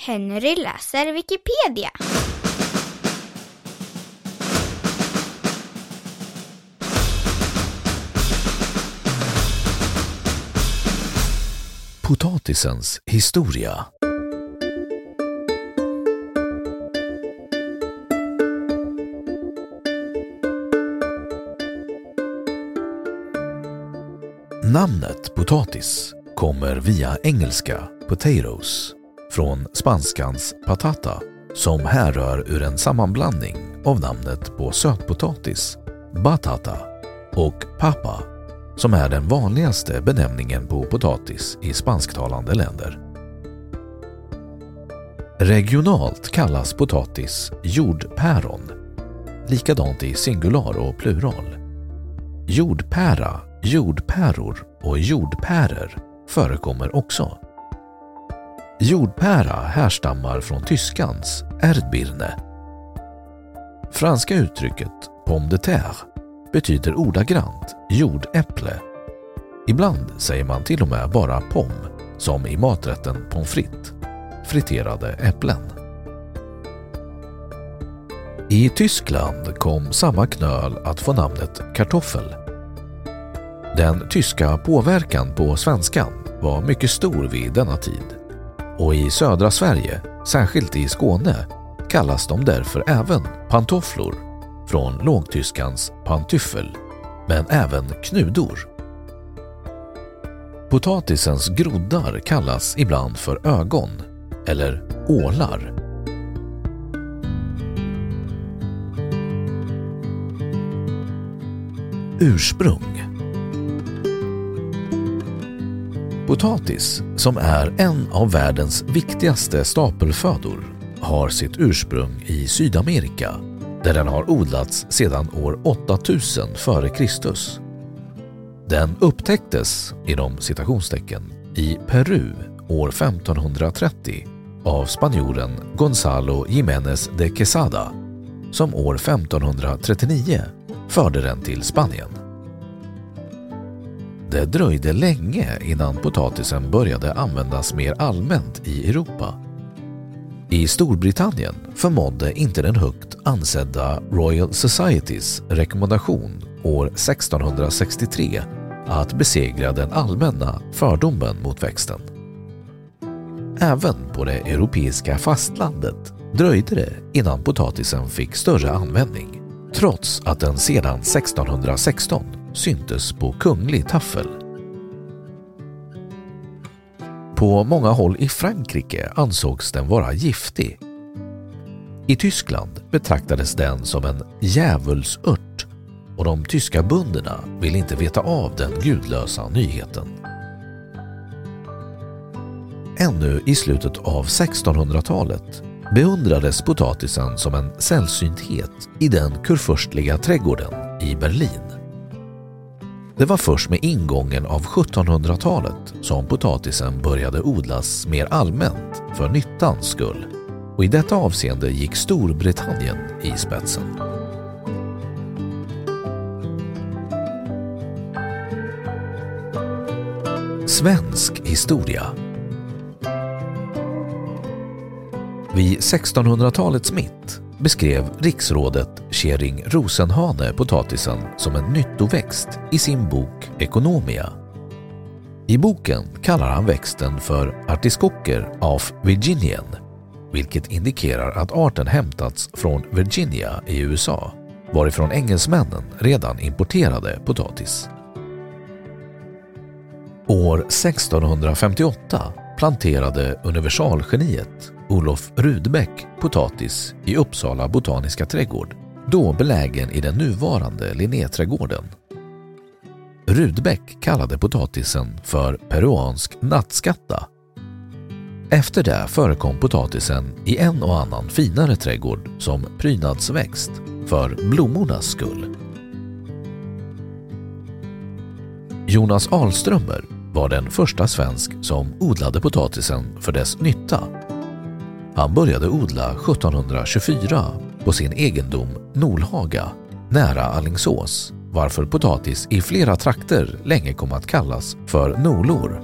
Henry läser Wikipedia. Potatisens historia Namnet potatis kommer via engelska potatoes från spanskans patata som härrör ur en sammanblandning av namnet på sötpotatis, batata, och papa som är den vanligaste benämningen på potatis i spansktalande länder. Regionalt kallas potatis jordpäron, likadant i singular och plural. Jordpära, jordpäror och jordpärer förekommer också. Jordpära härstammar från tyskans Erdbirne. Franska uttrycket pomme de terre betyder ordagrant jordäpple. Ibland säger man till och med bara pom, som i maträtten pommes frites, friterade äpplen. I Tyskland kom samma knöl att få namnet kartoffel. Den tyska påverkan på svenskan var mycket stor vid denna tid och i södra Sverige, särskilt i Skåne, kallas de därför även pantofflor från lågtyskans pantyffel, men även knudor. Potatisens groddar kallas ibland för ögon eller ålar. Ursprung Potatis, som är en av världens viktigaste stapelfödor, har sitt ursprung i Sydamerika där den har odlats sedan år 8000 f.Kr. Den upptäcktes, inom citationstecken, i Peru år 1530 av spanjoren Gonzalo Jiménez de Quesada som år 1539 förde den till Spanien. Det dröjde länge innan potatisen började användas mer allmänt i Europa. I Storbritannien förmådde inte den högt ansedda Royal Societys rekommendation år 1663 att besegra den allmänna fördomen mot växten. Även på det europeiska fastlandet dröjde det innan potatisen fick större användning, trots att den sedan 1616 syntes på kunglig taffel. På många håll i Frankrike ansågs den vara giftig. I Tyskland betraktades den som en djävulsört och de tyska bönderna ville inte veta av den gudlösa nyheten. Ännu i slutet av 1600-talet beundrades potatisen som en sällsynthet i den kurfurstliga trädgården i Berlin. Det var först med ingången av 1700-talet som potatisen började odlas mer allmänt för nyttans skull och i detta avseende gick Storbritannien i spetsen. Svensk historia Vid 1600-talets mitt beskrev riksrådet Kering Rosenhane potatisen som en nyttoväxt i sin bok Ekonomia. I boken kallar han växten för artiskocker av Virginien, vilket indikerar att arten hämtats från Virginia i USA, varifrån engelsmännen redan importerade potatis. År 1658 planterade universalgeniet Olof Rudbeck potatis i Uppsala botaniska trädgård, då belägen i den nuvarande Linnéträdgården. Rudbeck kallade potatisen för peruansk nattskatta. Efter det förekom potatisen i en och annan finare trädgård som prydnadsväxt för blommornas skull. Jonas Alströmer var den första svensk som odlade potatisen för dess nytta. Han började odla 1724 på sin egendom Nolhaga nära Allingsås varför potatis i flera trakter länge kom att kallas för nolor.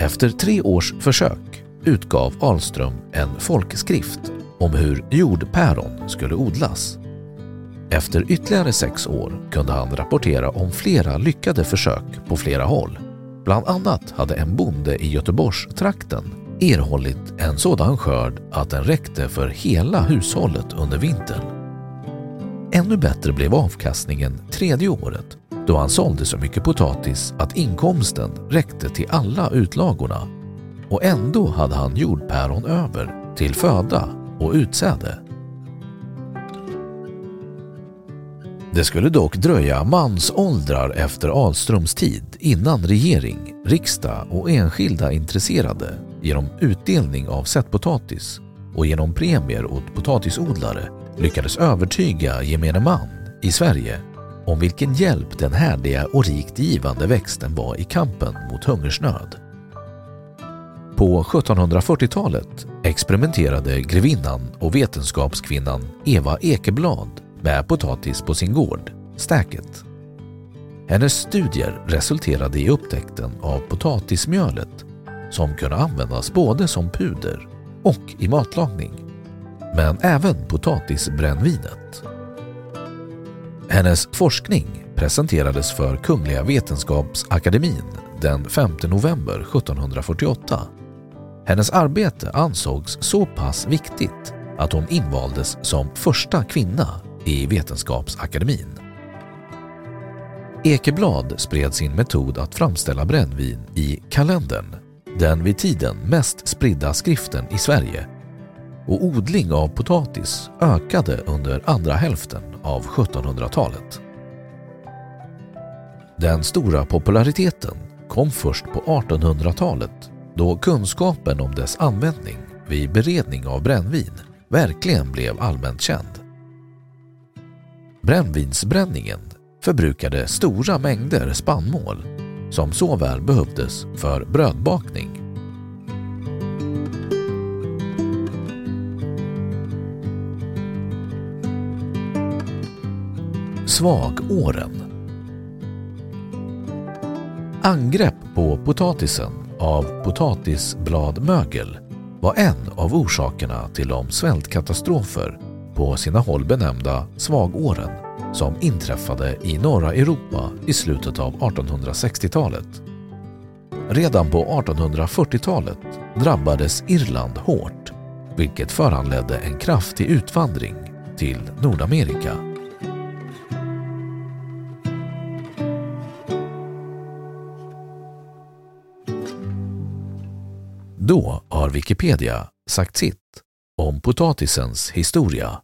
Efter tre års försök utgav Ahlström en folkskrift om hur jordpäron skulle odlas. Efter ytterligare sex år kunde han rapportera om flera lyckade försök på flera håll. Bland annat hade en bonde i Göteborgstrakten erhållit en sådan skörd att den räckte för hela hushållet under vintern. Ännu bättre blev avkastningen tredje året då han sålde så mycket potatis att inkomsten räckte till alla utlagorna och ändå hade han jordpäron över till föda och utsäde. Det skulle dock dröja mansåldrar efter Ahlströms tid innan regering, riksdag och enskilda intresserade genom utdelning av sättpotatis och genom premier åt potatisodlare lyckades övertyga gemene man i Sverige om vilken hjälp den härliga och rikt givande växten var i kampen mot hungersnöd. På 1740-talet experimenterade grevinnan och vetenskapskvinnan Eva Ekeblad med potatis på sin gård, Stäket. Hennes studier resulterade i upptäckten av potatismjölet som kunde användas både som puder och i matlagning, men även potatisbrännvinet. Hennes forskning presenterades för Kungliga Vetenskapsakademin den 5 november 1748. Hennes arbete ansågs så pass viktigt att hon invaldes som första kvinna i Vetenskapsakademin. Ekeblad spred sin metod att framställa brännvin i Kalendern, den vid tiden mest spridda skriften i Sverige och odling av potatis ökade under andra hälften av 1700-talet. Den stora populariteten kom först på 1800-talet då kunskapen om dess användning vid beredning av brännvin verkligen blev allmänt känd. Brännvinsbränningen förbrukade stora mängder spannmål som så väl behövdes för brödbakning. Svagåren Angrepp på potatisen av potatisbladmögel var en av orsakerna till de svältkatastrofer på sina håll benämnda svagåren som inträffade i norra Europa i slutet av 1860-talet. Redan på 1840-talet drabbades Irland hårt vilket föranledde en kraftig utvandring till Nordamerika. Då har Wikipedia sagt sitt om potatisens historia.